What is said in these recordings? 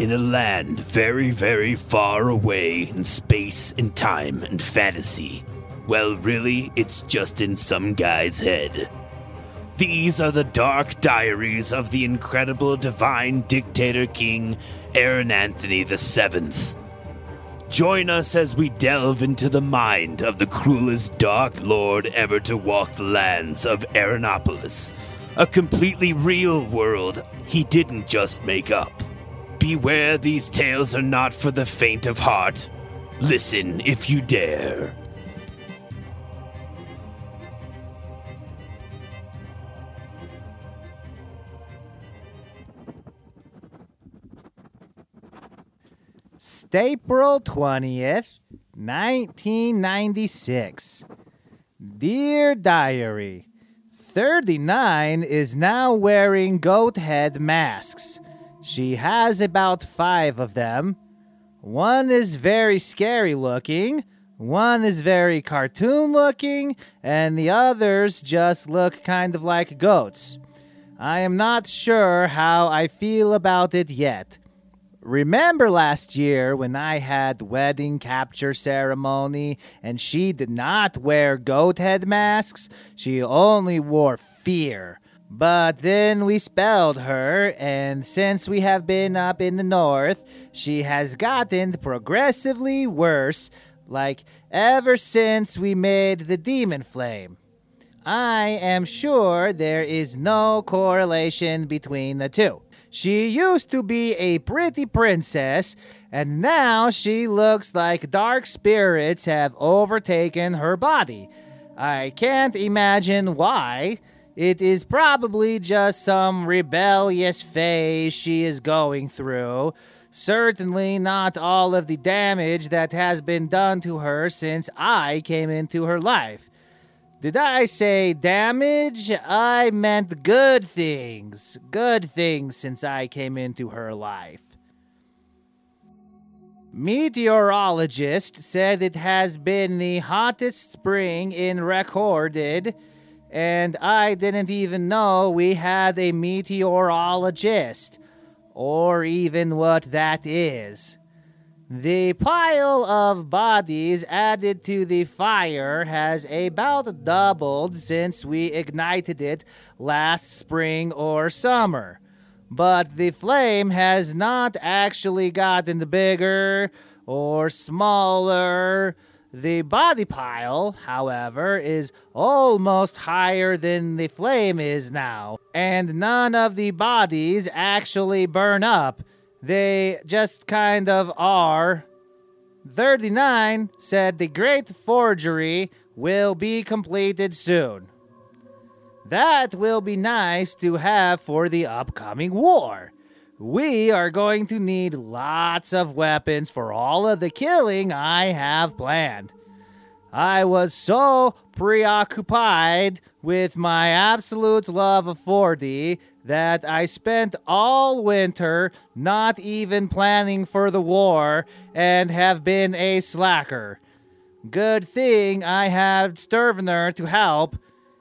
in a land very, very far away in space and time and fantasy. Well, really, it's just in some guy's head. These are the dark diaries of the incredible divine dictator king Aaron Anthony VII. Join us as we delve into the mind of the cruelest dark lord ever to walk the lands of Aaronopolis, a completely real world he didn't just make up. Beware, these tales are not for the faint of heart. Listen if you dare. April 20th, 1996. Dear Diary, 39 is now wearing goat head masks. She has about five of them. One is very scary looking, one is very cartoon looking, and the others just look kind of like goats. I am not sure how I feel about it yet. Remember last year when I had wedding capture ceremony and she did not wear goat head masks? She only wore fear. But then we spelled her, and since we have been up in the north, she has gotten progressively worse, like ever since we made the demon flame. I am sure there is no correlation between the two. She used to be a pretty princess, and now she looks like dark spirits have overtaken her body. I can't imagine why. It is probably just some rebellious phase she is going through. Certainly not all of the damage that has been done to her since I came into her life. Did I say damage? I meant good things. Good things since I came into her life. Meteorologist said it has been the hottest spring in recorded, and I didn't even know we had a meteorologist, or even what that is. The pile of bodies added to the fire has about doubled since we ignited it last spring or summer. But the flame has not actually gotten bigger or smaller. The body pile, however, is almost higher than the flame is now, and none of the bodies actually burn up they just kind of are. 39 said the great forgery will be completed soon. That will be nice to have for the upcoming war. We are going to need lots of weapons for all of the killing I have planned. I was so preoccupied with my absolute love of 4D that I spent all winter not even planning for the war and have been a slacker. Good thing I had Sturvener to help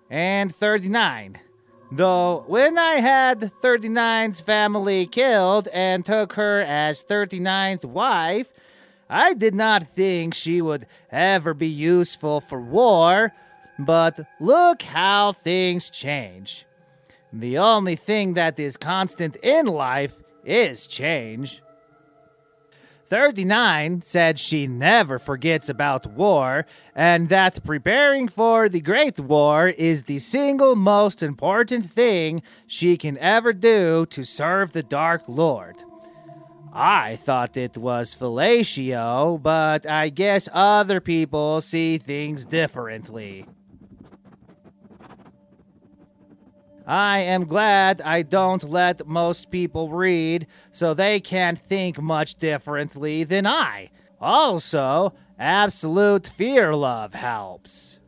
and 39. Though when I had 39's family killed and took her as 39th wife, I did not think she would ever be useful for war, but look how things change. The only thing that is constant in life is change. 39 said she never forgets about war and that preparing for the Great War is the single most important thing she can ever do to serve the Dark Lord. I thought it was fellatio, but I guess other people see things differently. I am glad I don't let most people read, so they can't think much differently than I. Also, absolute fear love helps.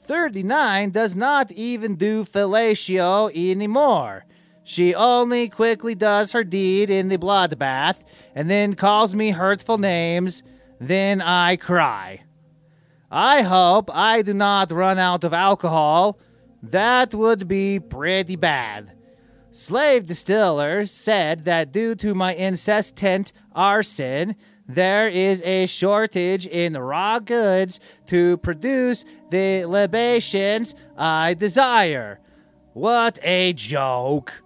39 does not even do fellatio anymore. She only quickly does her deed in the bloodbath and then calls me hurtful names. Then I cry. I hope I do not run out of alcohol. That would be pretty bad. Slave distillers said that due to my incessant arson, there is a shortage in raw goods to produce the libations I desire. What a joke!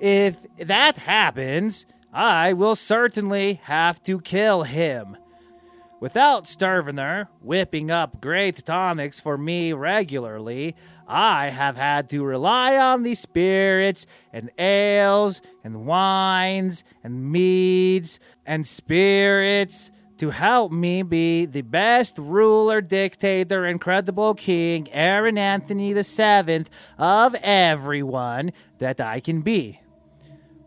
If that happens, I will certainly have to kill him. Without Sturvener whipping up great tonics for me regularly, I have had to rely on the spirits and ales and wines and meads and spirits to help me be the best ruler, dictator, incredible king, Aaron Anthony the Seventh of everyone that I can be.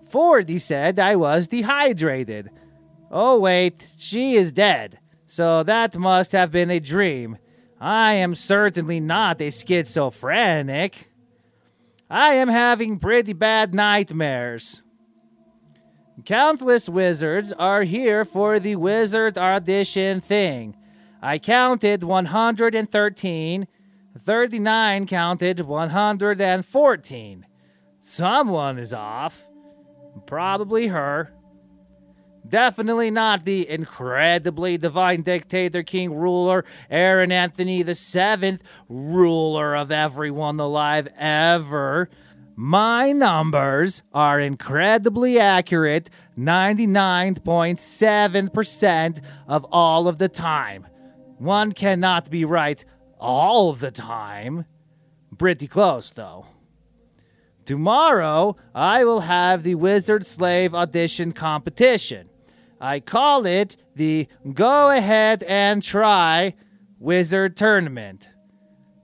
Forty said I was dehydrated. Oh, wait, she is dead, so that must have been a dream. I am certainly not a schizophrenic. I am having pretty bad nightmares. Countless wizards are here for the wizard audition thing. I counted 113, 39 counted 114. Someone is off. Probably her. Definitely not the incredibly divine dictator, king, ruler, Aaron Anthony the seventh, ruler of everyone alive ever. My numbers are incredibly accurate 99.7% of all of the time. One cannot be right all the time. Pretty close, though. Tomorrow, I will have the Wizard Slave audition competition. I call it the Go Ahead and Try Wizard Tournament.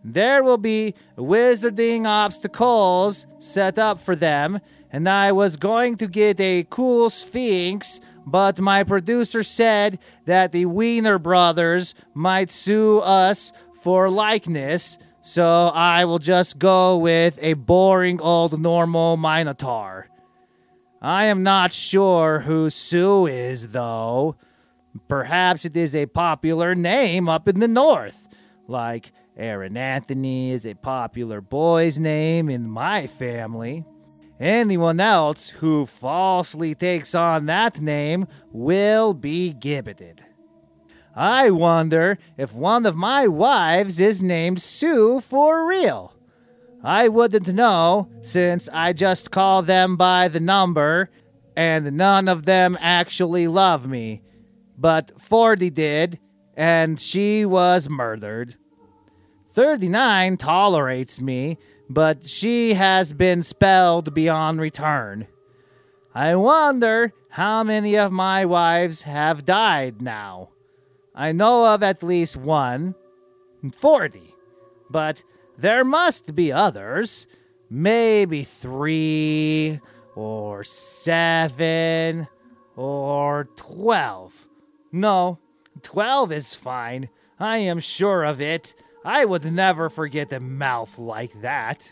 There will be wizarding obstacles set up for them, and I was going to get a cool Sphinx, but my producer said that the Wiener brothers might sue us for likeness, so I will just go with a boring old normal Minotaur. I am not sure who Sue is, though. Perhaps it is a popular name up in the north, like Aaron Anthony is a popular boy's name in my family. Anyone else who falsely takes on that name will be gibbeted. I wonder if one of my wives is named Sue for real. I wouldn't know, since I just call them by the number, and none of them actually love me. But Forty did, and she was murdered. 39 tolerates me, but she has been spelled beyond return. I wonder how many of my wives have died now. I know of at least one, 40, but there must be others. Maybe three, or seven, or twelve. No, twelve is fine. I am sure of it. I would never forget a mouth like that.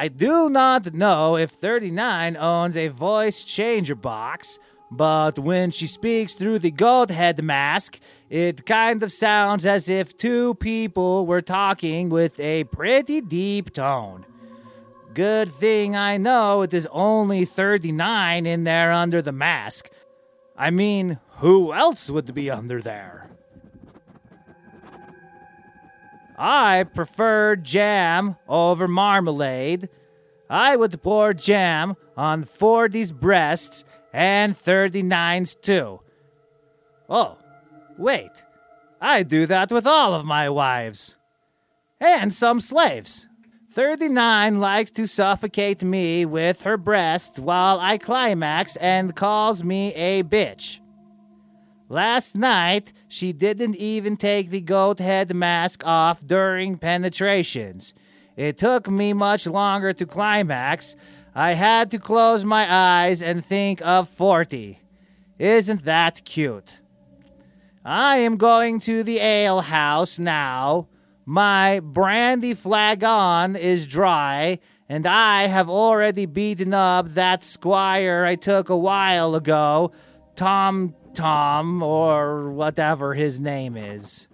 I do not know if 39 owns a voice changer box, but when she speaks through the goat head mask, it kind of sounds as if two people were talking with a pretty deep tone. Good thing I know it is only 39 in there under the mask. I mean, who else would be under there? I prefer jam over marmalade. I would pour jam on 40's breasts and 39's too. Oh, wait. I do that with all of my wives. And some slaves. 39 likes to suffocate me with her breasts while I climax and calls me a bitch. Last night, she didn't even take the goat head mask off during penetrations. It took me much longer to climax. I had to close my eyes and think of 40. Isn't that cute? I am going to the ale house now my brandy flagon is dry, and I have already beaten up that squire I took a while ago, Tom Tom, or whatever his name is.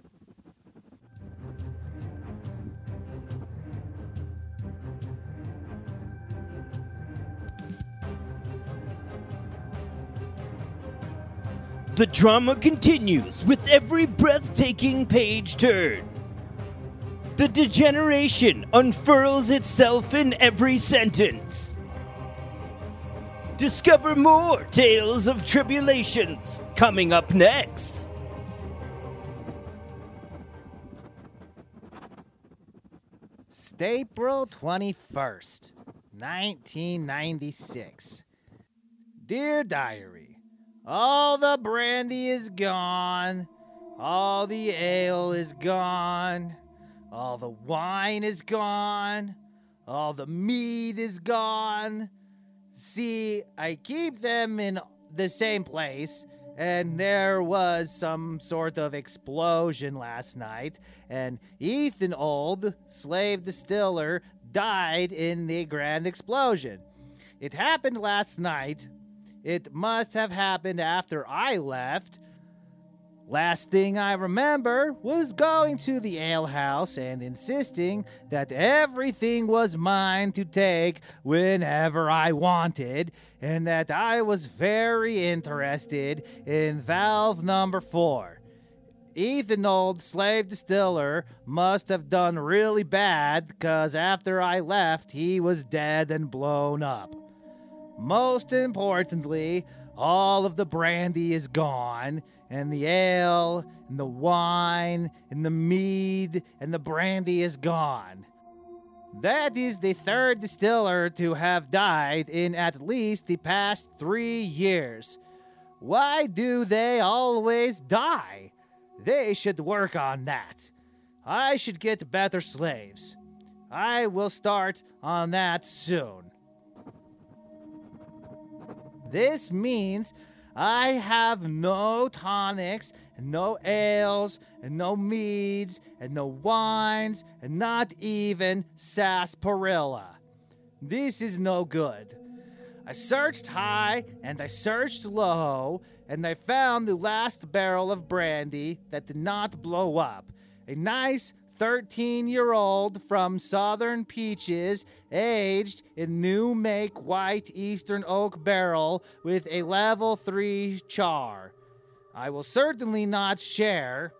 The drama continues with every breathtaking page turn. The degeneration unfurls itself in every sentence. Discover more tales of tribulations coming up next. April 21st, 1996. Dear Diary, all the brandy is gone, all the ale is gone, all the wine is gone, all the mead is gone. See, I keep them in the same place and there was some sort of explosion last night, and Ethan Old, slave distiller, died in the grand explosion. It happened last night. It must have happened after I left, Last thing I remember was going to the alehouse and insisting that everything was mine to take whenever I wanted, and that I was very interested in valve number four. Ethan Old Slave Distiller must have done really bad because after I left, he was dead and blown up. Most importantly, all of the brandy is gone and the ale and the wine and the mead and the brandy is gone. That is the third distiller to have died in at least the past three years. Why do they always die? They should work on that. I should get better slaves. I will start on that soon. This means I have no tonics, and no ales, and no meads, and no wines, and not even sarsaparilla. This is no good. I searched high and I searched low, and I found the last barrel of brandy that did not blow up. A nice 13 year old from Southern Peaches, aged in new make white Eastern Oak barrel with a level 3 char. I will certainly not share.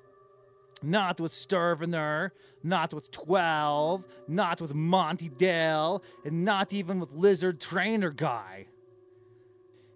Not with Sturvener, not with 12, not with Monty Dale, and not even with Lizard Trainer Guy.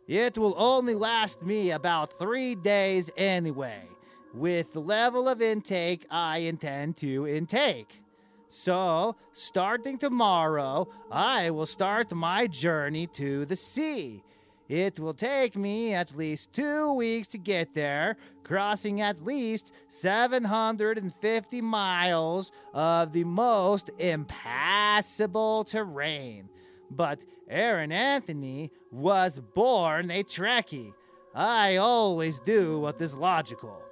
It will only last me about three days anyway with the level of intake I intend to intake. So, starting tomorrow, I will start my journey to the sea. It will take me at least two weeks to get there, crossing at least 750 miles of the most impassable terrain. But Aaron Anthony was born a Trekkie. I always do what is logical.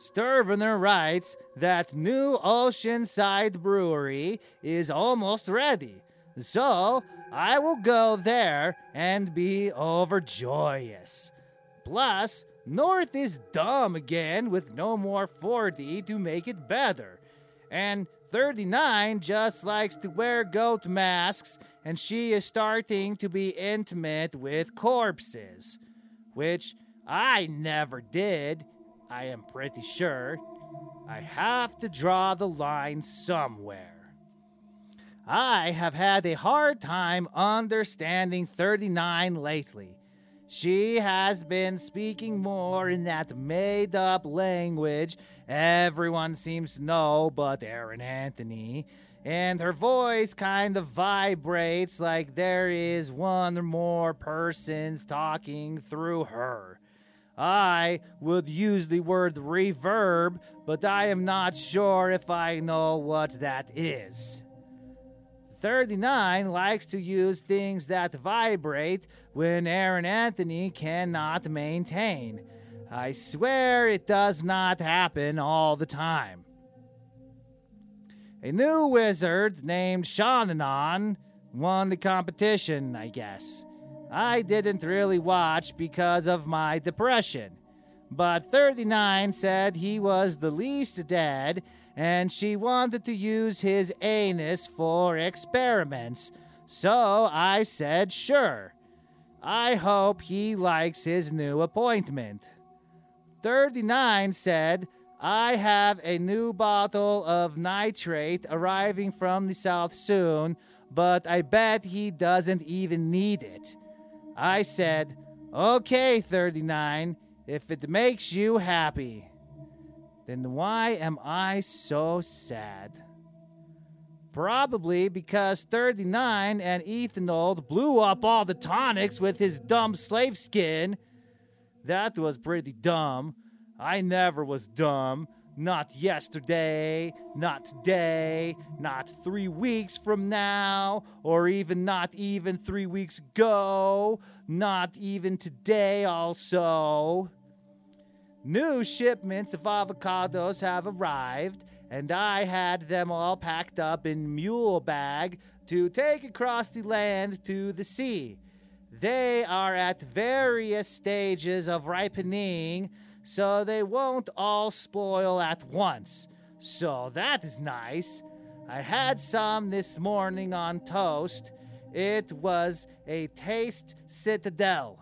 Sturvener writes that new Oceanside Brewery is almost ready, so I will go there and be overjoyous. Plus, North is dumb again with no more 40 to make it better. And 39 just likes to wear goat masks, and she is starting to be intimate with corpses. Which I never did, I am pretty sure I have to draw the line somewhere. I have had a hard time understanding 39 lately. She has been speaking more in that made up language everyone seems to know but Aaron Anthony, and her voice kind of vibrates like there is one or more persons talking through her. I would use the word reverb, but I am not sure if I know what that is. 39 likes to use things that vibrate when Aaron Anthony cannot maintain. I swear it does not happen all the time. A new wizard named Shananon won the competition, I guess. I didn't really watch because of my depression. But 39 said he was the least dead and she wanted to use his anus for experiments. So I said sure. I hope he likes his new appointment. 39 said, I have a new bottle of nitrate arriving from the south soon, but I bet he doesn't even need it. I said, Okay, 39, if it makes you happy. Then why am I so sad? Probably because 39 and Ethanold blew up all the tonics with his dumb slave skin. That was pretty dumb. I never was dumb. Not yesterday, not today, not three weeks from now, or even not even three weeks ago, not even today, also. New shipments of avocados have arrived, and I had them all packed up in mule bag to take across the land to the sea. They are at various stages of ripening, so they won't all spoil at once. So that is nice. I had some this morning on toast. It was a taste citadel.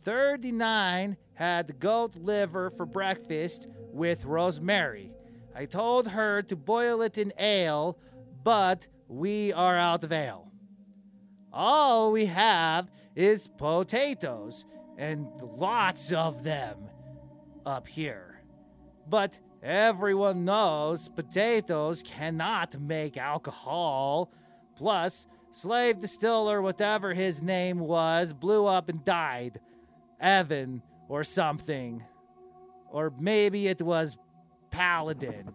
39 had goat liver for breakfast with rosemary. I told her to boil it in ale, but we are out of ale. All we have is potatoes, and lots of them up here. But everyone knows potatoes cannot make alcohol. Plus, slave distiller, whatever his name was, blew up and died. Evan or something. Or maybe it was Paladin.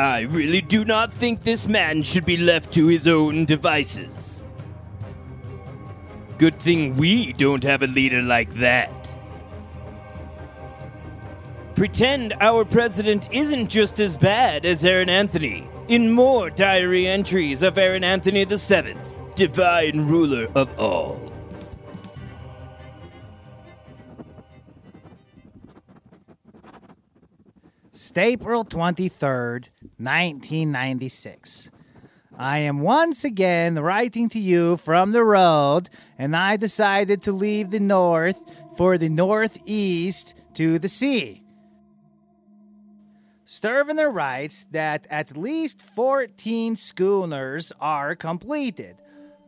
I really do not think this man should be left to his own devices. Good thing we don't have a leader like that. Pretend our president isn't just as bad as Aaron Anthony in more diary entries of Aaron Anthony VII, divine ruler of all. April 23rd, 1996. I am once again writing to you from the road, and I decided to leave the north for the northeast to the sea. Sturvener writes that at least 14 schooners are completed.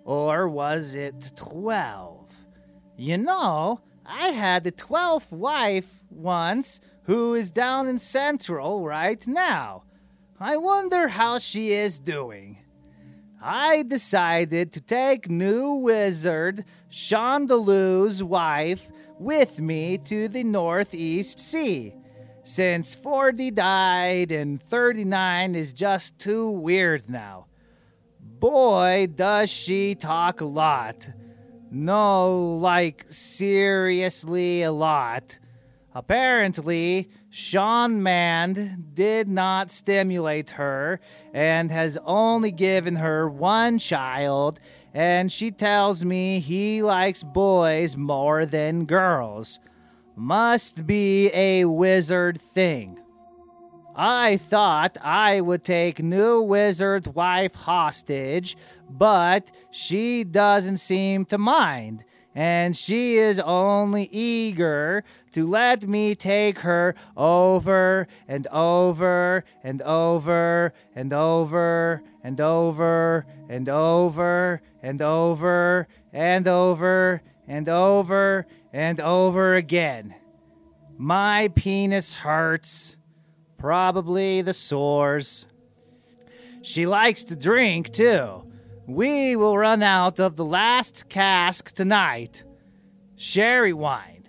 Or was it 12? You know, I had the 12th wife once who is down in Central right now. I wonder how she is doing. I decided to take new wizard Chandeleu's wife with me to the Northeast Sea. Since 40 died and 39 is just too weird now. Boy, does she talk a lot. No, like seriously a lot. Apparently, Sean Mand did not stimulate her and has only given her one child, and she tells me he likes boys more than girls. Must be a wizard thing. I thought I would take new wizard wife hostage, but she doesn't seem to mind and she is only eager to let me take her over and over and over and over and over and over and over and over and over and over again. My penis hurts, probably the sores. She likes to drink too we will run out of the last cask tonight sherry wine.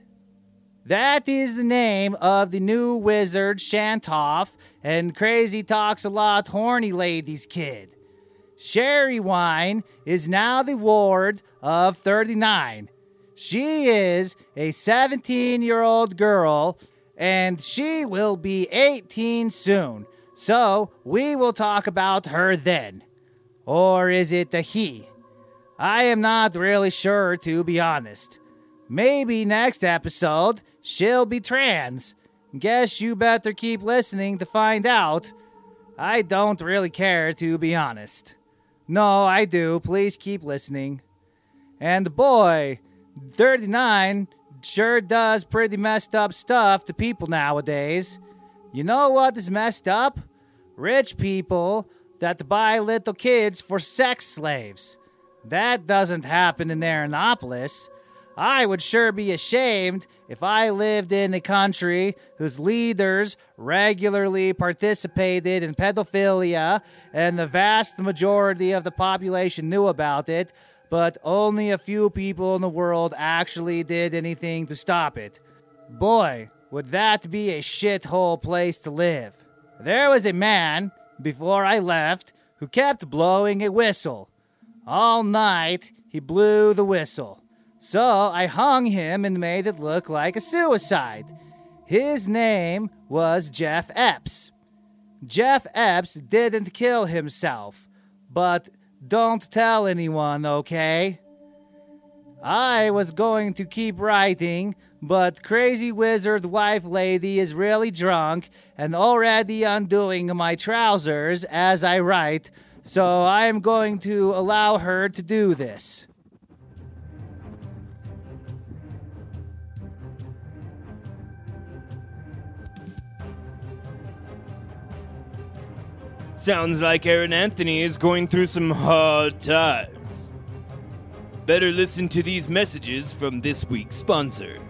That is the name of the new wizard Shantoff and Crazy Talks a Lot Horny Ladies Kid. Sherry Wine is now the ward of 39. She is a 17 year old girl and she will be 18 soon. So we will talk about her then. Or is it a he? I am not really sure, to be honest. maybe next episode she'll be trans. Guess you better keep listening to find out. I don't really care, to be honest. No, I do. Please keep listening. And boy, 39 sure does pretty messed up stuff to people nowadays. You know what is messed up? Rich people that buy little kids for sex slaves. That doesn't happen in Aaronopolis. I would sure be ashamed if I lived in a country whose leaders regularly participated in pedophilia and the vast majority of the population knew about it, but only a few people in the world actually did anything to stop it. Boy, would that be a shithole place to live. There was a man, before I left, who kept blowing a whistle. All night, he blew the whistle. So I hung him and made it look like a suicide. His name was Jeff Epps. Jeff Epps didn't kill himself, but don't tell anyone, okay? I was going to keep writing, but Crazy Wizard Wife Lady is really drunk and already undoing my trousers as I write, so I am going to allow her to do this. Sounds like Aaron Anthony is going through some hard times. Better listen to these messages from this week's sponsor.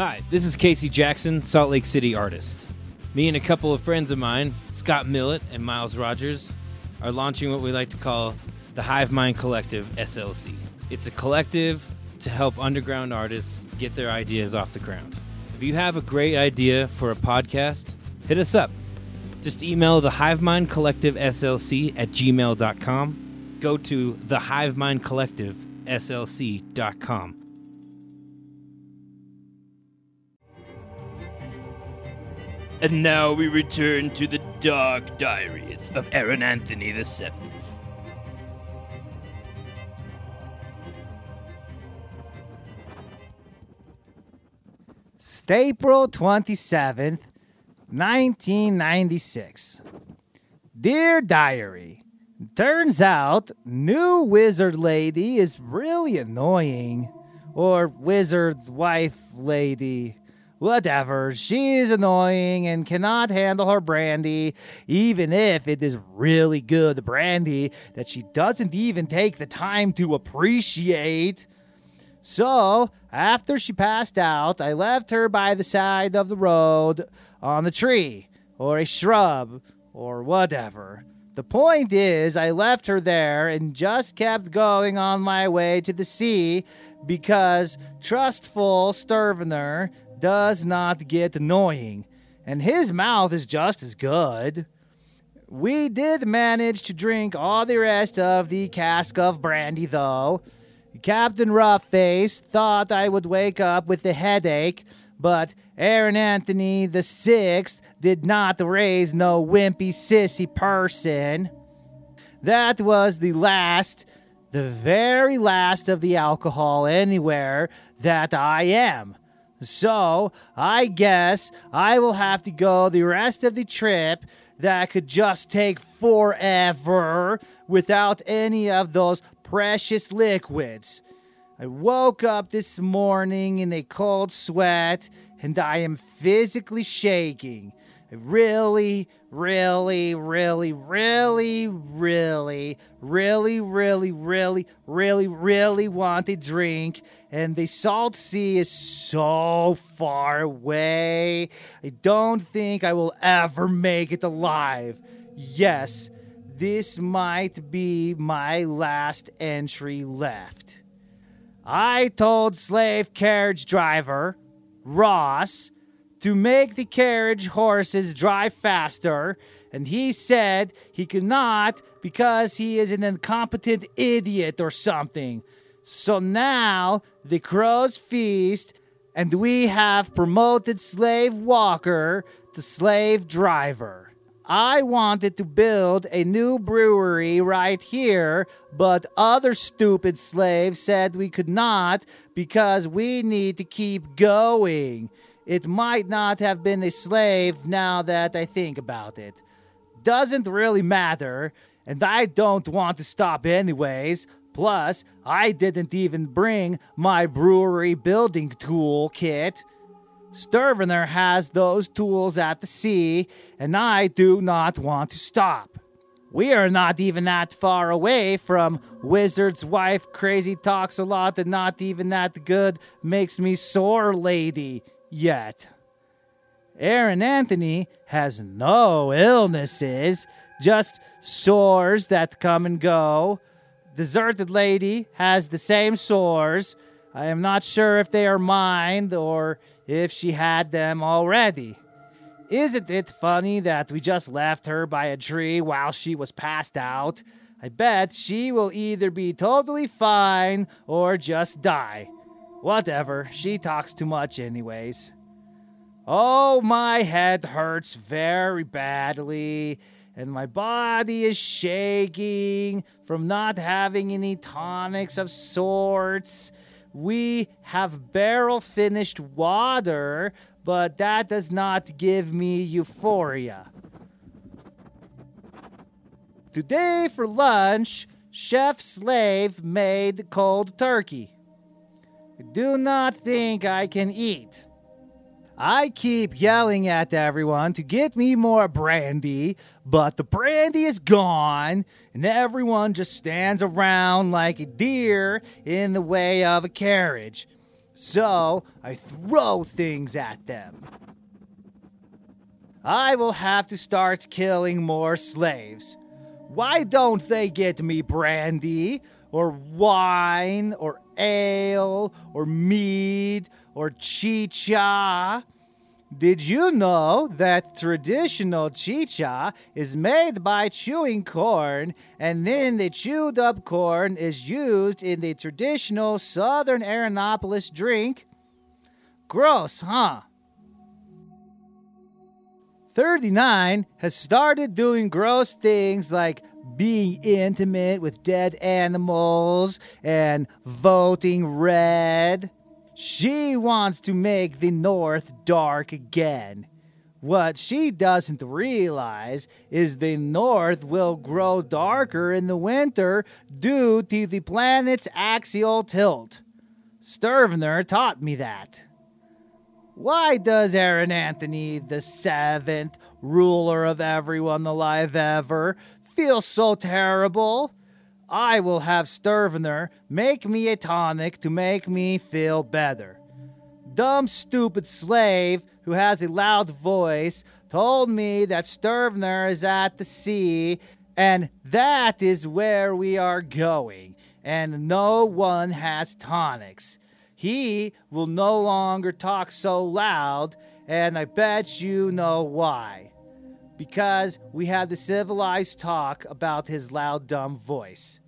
Hi, this is Casey Jackson, Salt Lake City artist. Me and a couple of friends of mine, Scott Millett and Miles Rogers, are launching what we like to call the Hive Mind Collective SLC. It's a collective to help underground artists get their ideas off the ground. If you have a great idea for a podcast, hit us up. Just email the Hive Mind Collective SLC at gmail.com. Go to the Hive Mind Collective SLC.com. And now we return to the dark diaries of Aaron Anthony VII. April 27th, 1996. Dear Diary, turns out new wizard lady is really annoying. Or wizard wife lady. Whatever, she is annoying and cannot handle her brandy, even if it is really good brandy that she doesn't even take the time to appreciate. So, after she passed out, I left her by the side of the road on a tree or a shrub or whatever. The point is, I left her there and just kept going on my way to the sea because trustful Sturvener does not get annoying, and his mouth is just as good. We did manage to drink all the rest of the cask of brandy, though. Captain Roughface thought I would wake up with a headache, but Aaron Anthony the Sixth did not raise no wimpy sissy person. That was the last, the very last of the alcohol anywhere that I am. So I guess I will have to go the rest of the trip that could just take forever without any of those precious liquids. I woke up this morning in a cold sweat and I am physically shaking. I really, really, really, really, really, really, really, really, really, really want a drink, and the salt sea is so far away. I don't think I will ever make it alive. Yes, this might be my last entry left. I told slave carriage driver Ross to make the carriage horses drive faster, and he said he could not because he is an incompetent idiot or something. So now the crows feast, and we have promoted slave walker to slave driver. I wanted to build a new brewery right here, but other stupid slaves said we could not because we need to keep going. It might not have been a slave now that I think about it. Doesn't really matter, and I don't want to stop anyways. Plus, I didn't even bring my brewery building tool kit. Sturvener has those tools at the sea, and I do not want to stop. We are not even that far away from Wizard's wife crazy talks a lot and not even that good makes me sore lady yet. Aaron Anthony has no illnesses, just sores that come and go. Deserted Lady has the same sores. I am not sure if they are mine or if she had them already. Isn't it funny that we just left her by a tree while she was passed out? I bet she will either be totally fine or just die. Whatever, she talks too much, anyways. Oh, my head hurts very badly, and my body is shaking from not having any tonics of sorts. We have barrel finished water, but that does not give me euphoria. Today for lunch, Chef Slave made cold turkey. Do not think I can eat. I keep yelling at everyone to get me more brandy, but the brandy is gone, and everyone just stands around like a deer in the way of a carriage. So I throw things at them. I will have to start killing more slaves. Why don't they get me brandy, or wine, or ale, or mead, or chicha? Did you know that traditional chicha is made by chewing corn and then the chewed up corn is used in the traditional Southern Aaronopolis drink? Gross, huh? 39 has started doing gross things like being intimate with dead animals and voting red. She wants to make the North dark again. What she doesn't realize is the North will grow darker in the winter due to the planet's axial tilt. Sturvener taught me that. Why does Aaron Anthony, the seventh ruler of everyone alive ever, feel so terrible? I will have Sturvener make me a tonic to make me feel better. Dumb, stupid slave who has a loud voice told me that Sturvener is at the sea, and that is where we are going, and no one has tonics. He will no longer talk so loud, and I bet you know why. Because we had the civilized talk about his loud, dumb voice.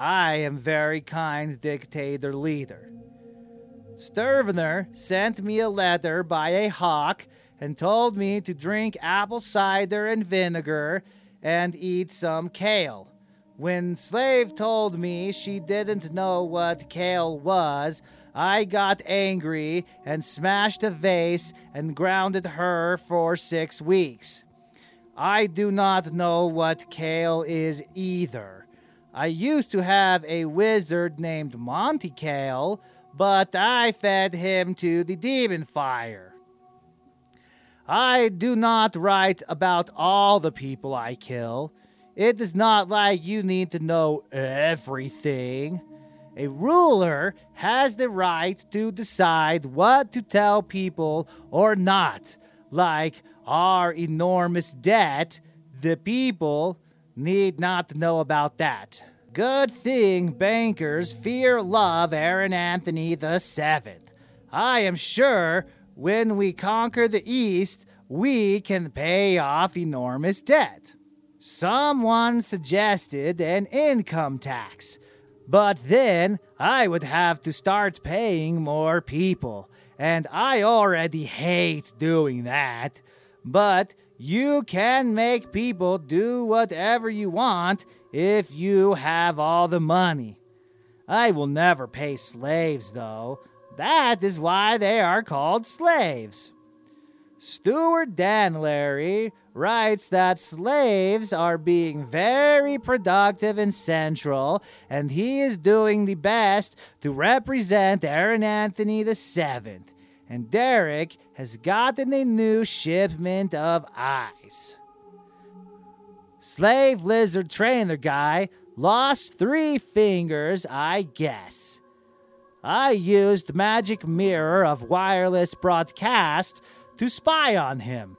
I am very kind dictator leader. Sturvener sent me a letter by a hawk and told me to drink apple cider and vinegar and eat some kale. When Slave told me she didn't know what kale was, I got angry and smashed a vase and grounded her for six weeks. I do not know what kale is either. I used to have a wizard named Monty Kale, but I fed him to the demon fire. I do not write about all the people I kill. It is not like you need to know everything. A ruler has the right to decide what to tell people or not. Like our enormous debt, the people need not know about that. Good thing bankers fear love Aaron Anthony the Seventh. I am sure when we conquer the East, we can pay off enormous debt. Someone suggested an income tax, but then I would have to start paying more people, and I already hate doing that. But You can make people do whatever you want if you have all the money. I will never pay slaves, though. That is why they are called slaves. Stuart Danlary writes that slaves are being very productive and central, and he is doing the best to represent Aaron Anthony VII. And Derek has gotten a new shipment of eyes. Slave lizard trainer guy lost three fingers, I guess. I used magic mirror of wireless broadcast to spy on him.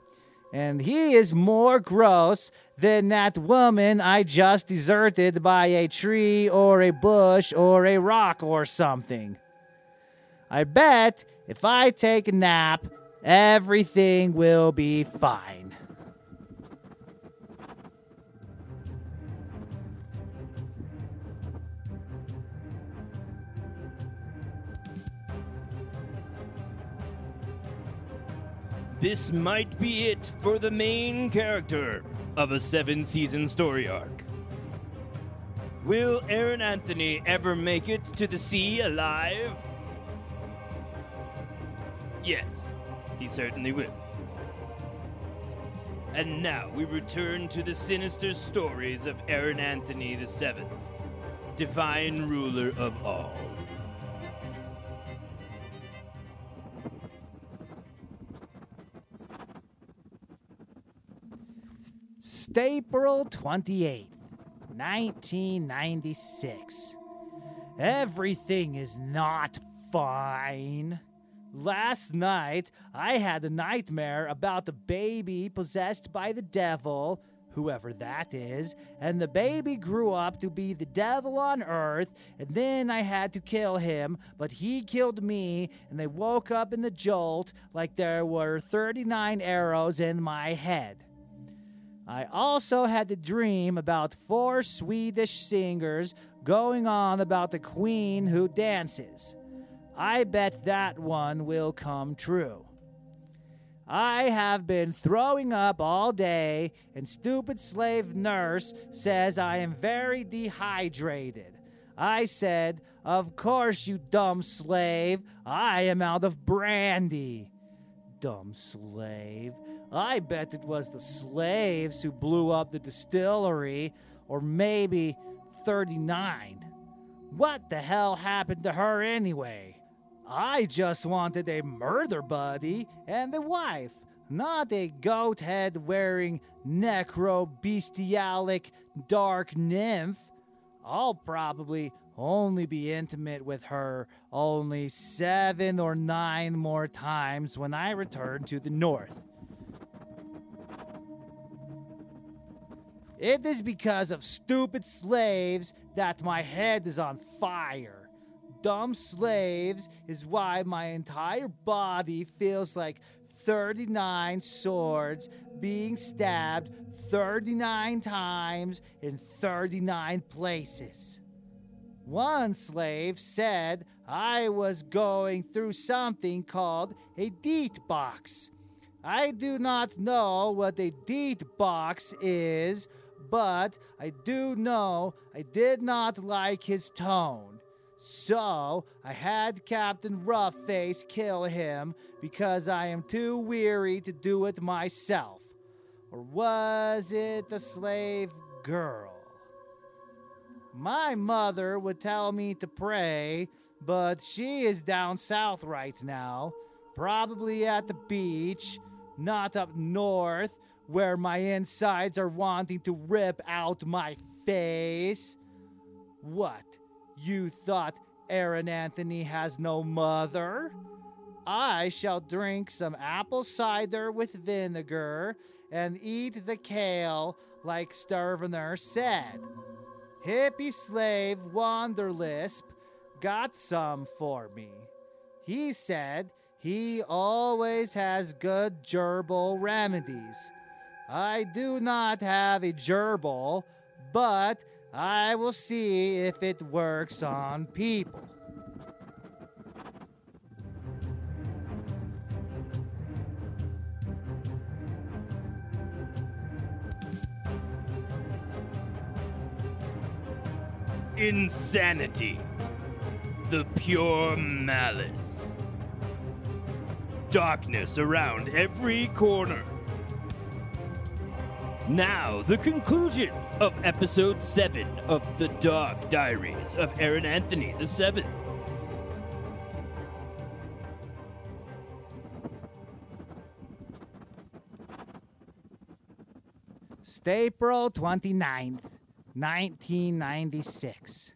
And he is more gross than that woman I just deserted by a tree or a bush or a rock or something. I bet if I take a nap, everything will be fine. This might be it for the main character of a seven season story arc. Will Aaron Anthony ever make it to the sea alive? Yes, he certainly will. And now we return to the sinister stories of Aaron Anthony VII, divine ruler of all. April 28th, 1996. Everything is not fine. Last night, I had a nightmare about a baby possessed by the devil, whoever that is, and the baby grew up to be the devil on earth, and then I had to kill him, but he killed me, and they woke up in the jolt like there were 39 arrows in my head. I also had the dream about four Swedish singers going on about the queen who dances. I bet that one will come true. I have been throwing up all day, and stupid slave nurse says I am very dehydrated. I said, Of course, you dumb slave. I am out of brandy. Dumb slave. I bet it was the slaves who blew up the distillery, or maybe 39. What the hell happened to her anyway? I just wanted a murder buddy and a wife, not a goat head wearing necro bestialic dark nymph. I'll probably only be intimate with her only seven or nine more times when I return to the north. It is because of stupid slaves that my head is on fire. Dumb slaves is why my entire body feels like 39 swords being stabbed 39 times in 39 places. One slave said I was going through something called a deet box. I do not know what a deet box is but I do know I did not like his tone. So I had Captain Roughface kill him because I am too weary to do it myself. Or was it the slave girl? My mother would tell me to pray, but she is down south right now, probably at the beach, not up north where my insides are wanting to rip out my face. What? You thought Aaron Anthony has no mother? I shall drink some apple cider with vinegar and eat the kale like Sturvener said. Hippie slave Wanderlisp got some for me. He said he always has good gerbil remedies. I do not have a gerbil, but I will see if it works on people. Insanity. The pure malice. Darkness around every corner. Now, the conclusion of episode 7 of The Dark Diaries of Aaron Anthony the Seventh. April 29th, 1996.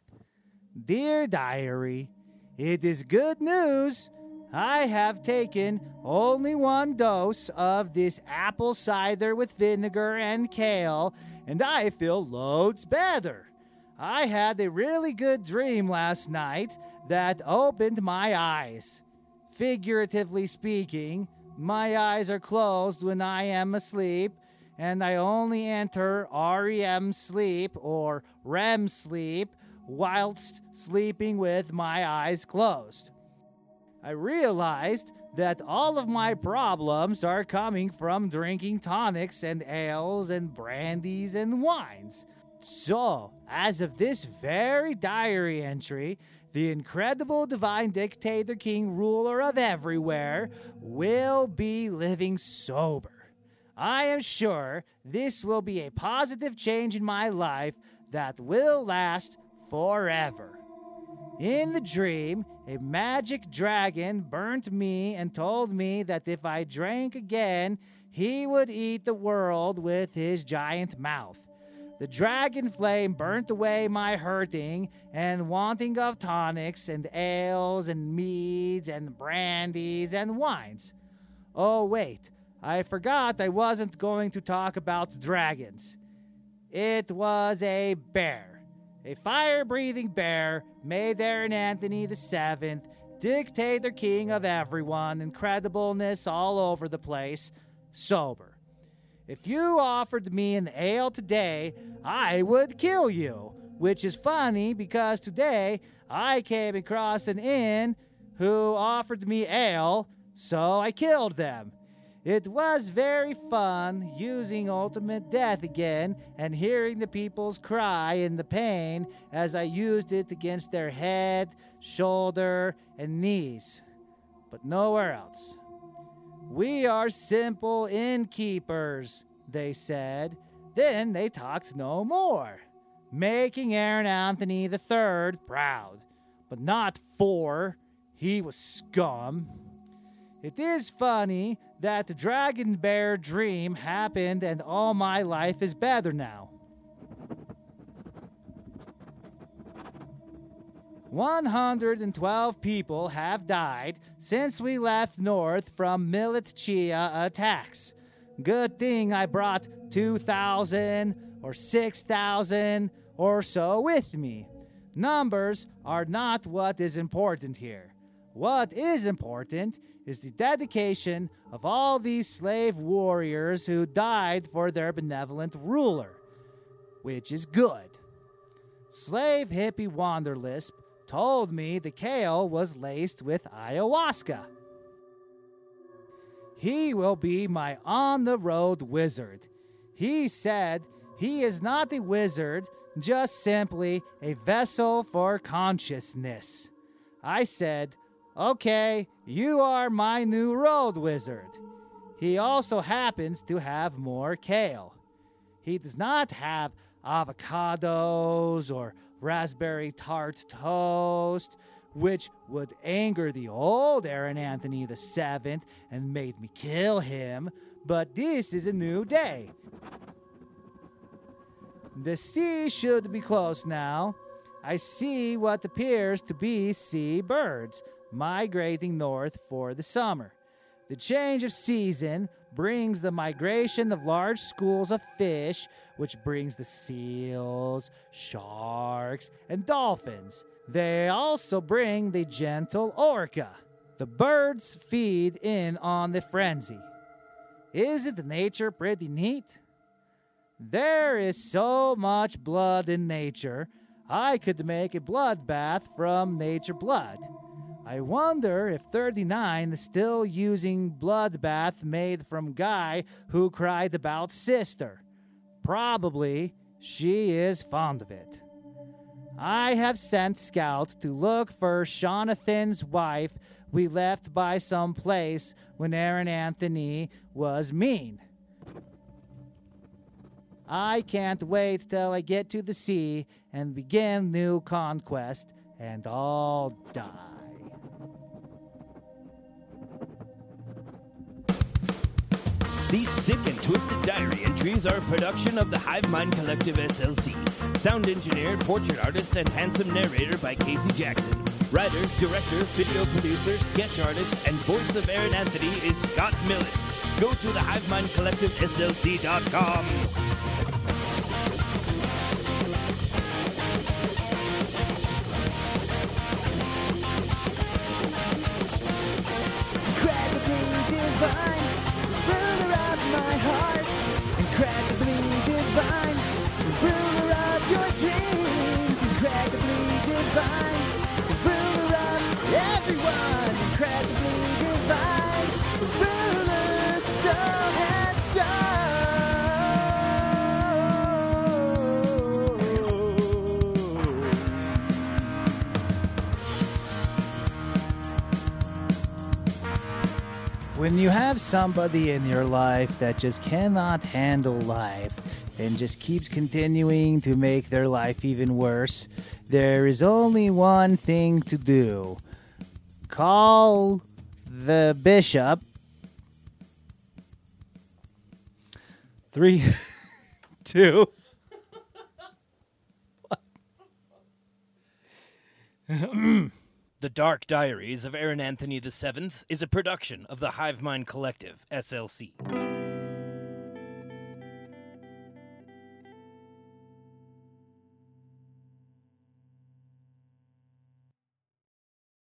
Dear Diary, it is good news. I have taken only one dose of this apple cider with vinegar and kale, and I feel loads better. I had a really good dream last night that opened my eyes. Figuratively speaking, my eyes are closed when I am asleep, and I only enter REM sleep or REM sleep whilst sleeping with my eyes closed. I realized that all of my problems are coming from drinking tonics and ales and brandies and wines. So, as of this very diary entry, the incredible divine dictator, king, ruler of everywhere, will be living sober. I am sure this will be a positive change in my life that will last forever. In the dream, a magic dragon burnt me and told me that if I drank again, he would eat the world with his giant mouth. The dragon flame burnt away my hurting and wanting of tonics and ales and meads and brandies and wines. Oh, wait, I forgot I wasn't going to talk about dragons. It was a bear. A fire breathing bear made Aaron Anthony VII, dictator king of everyone, incredibleness all over the place, sober. If you offered me an ale today, I would kill you. Which is funny because today I came across an inn who offered me ale, so I killed them. It was very fun using Ultimate Death again and hearing the people's cry in the pain as I used it against their head, shoulder, and knees. But nowhere else. We are simple innkeepers, they said. Then they talked no more, making Aaron Anthony III proud, but not for. He was scum. It is funny that dragon bear dream happened and all my life is better now. 112 people have died since we left north from Militia attacks. Good thing I brought 2,000 or 6,000 or so with me. Numbers are not what is important here. What is important is the dedication of all these slave warriors who died for their benevolent ruler, which is good. Slave hippie Wanderlisp told me the kale was laced with ayahuasca. He will be my on the road wizard. He said he is not a wizard, just simply a vessel for consciousness. I said, Okay, you are my new road wizard. He also happens to have more kale. He does not have avocados or raspberry tart toast, which would anger the old Aaron Anthony VII and made me kill him, but this is a new day. The sea should be close now. I see what appears to be sea birds migrating north for the summer. The change of season brings the migration of large schools of fish, which brings the seals, sharks, and dolphins. They also bring the gentle orca. The birds feed in on the frenzy. Isn't nature pretty neat? There is so much blood in nature, I could make a bloodbath from nature blood. I wonder if 39 is still using bloodbath made from guy who cried about sister. Probably she is fond of it. I have sent scouts to look for Jonathan's wife we left by some place when Aaron Anthony was mean. I can't wait till I get to the sea and begin new conquest and all die. These sick and twisted diary entries are a production of the Hive Mind Collective SLC. Sound engineer, portrait artist, and handsome narrator by Casey Jackson. Writer, director, video producer, sketch artist, and voice of Aaron Anthony is Scott Millett. Go to the Hive Mind Collective SLC.com. somebody in your life that just cannot handle life and just keeps continuing to make their life even worse, there is only one thing to do call the bishop. Three, two. The Dark Diaries of Aaron Anthony VII is a production of the Hive Mind Collective, SLC.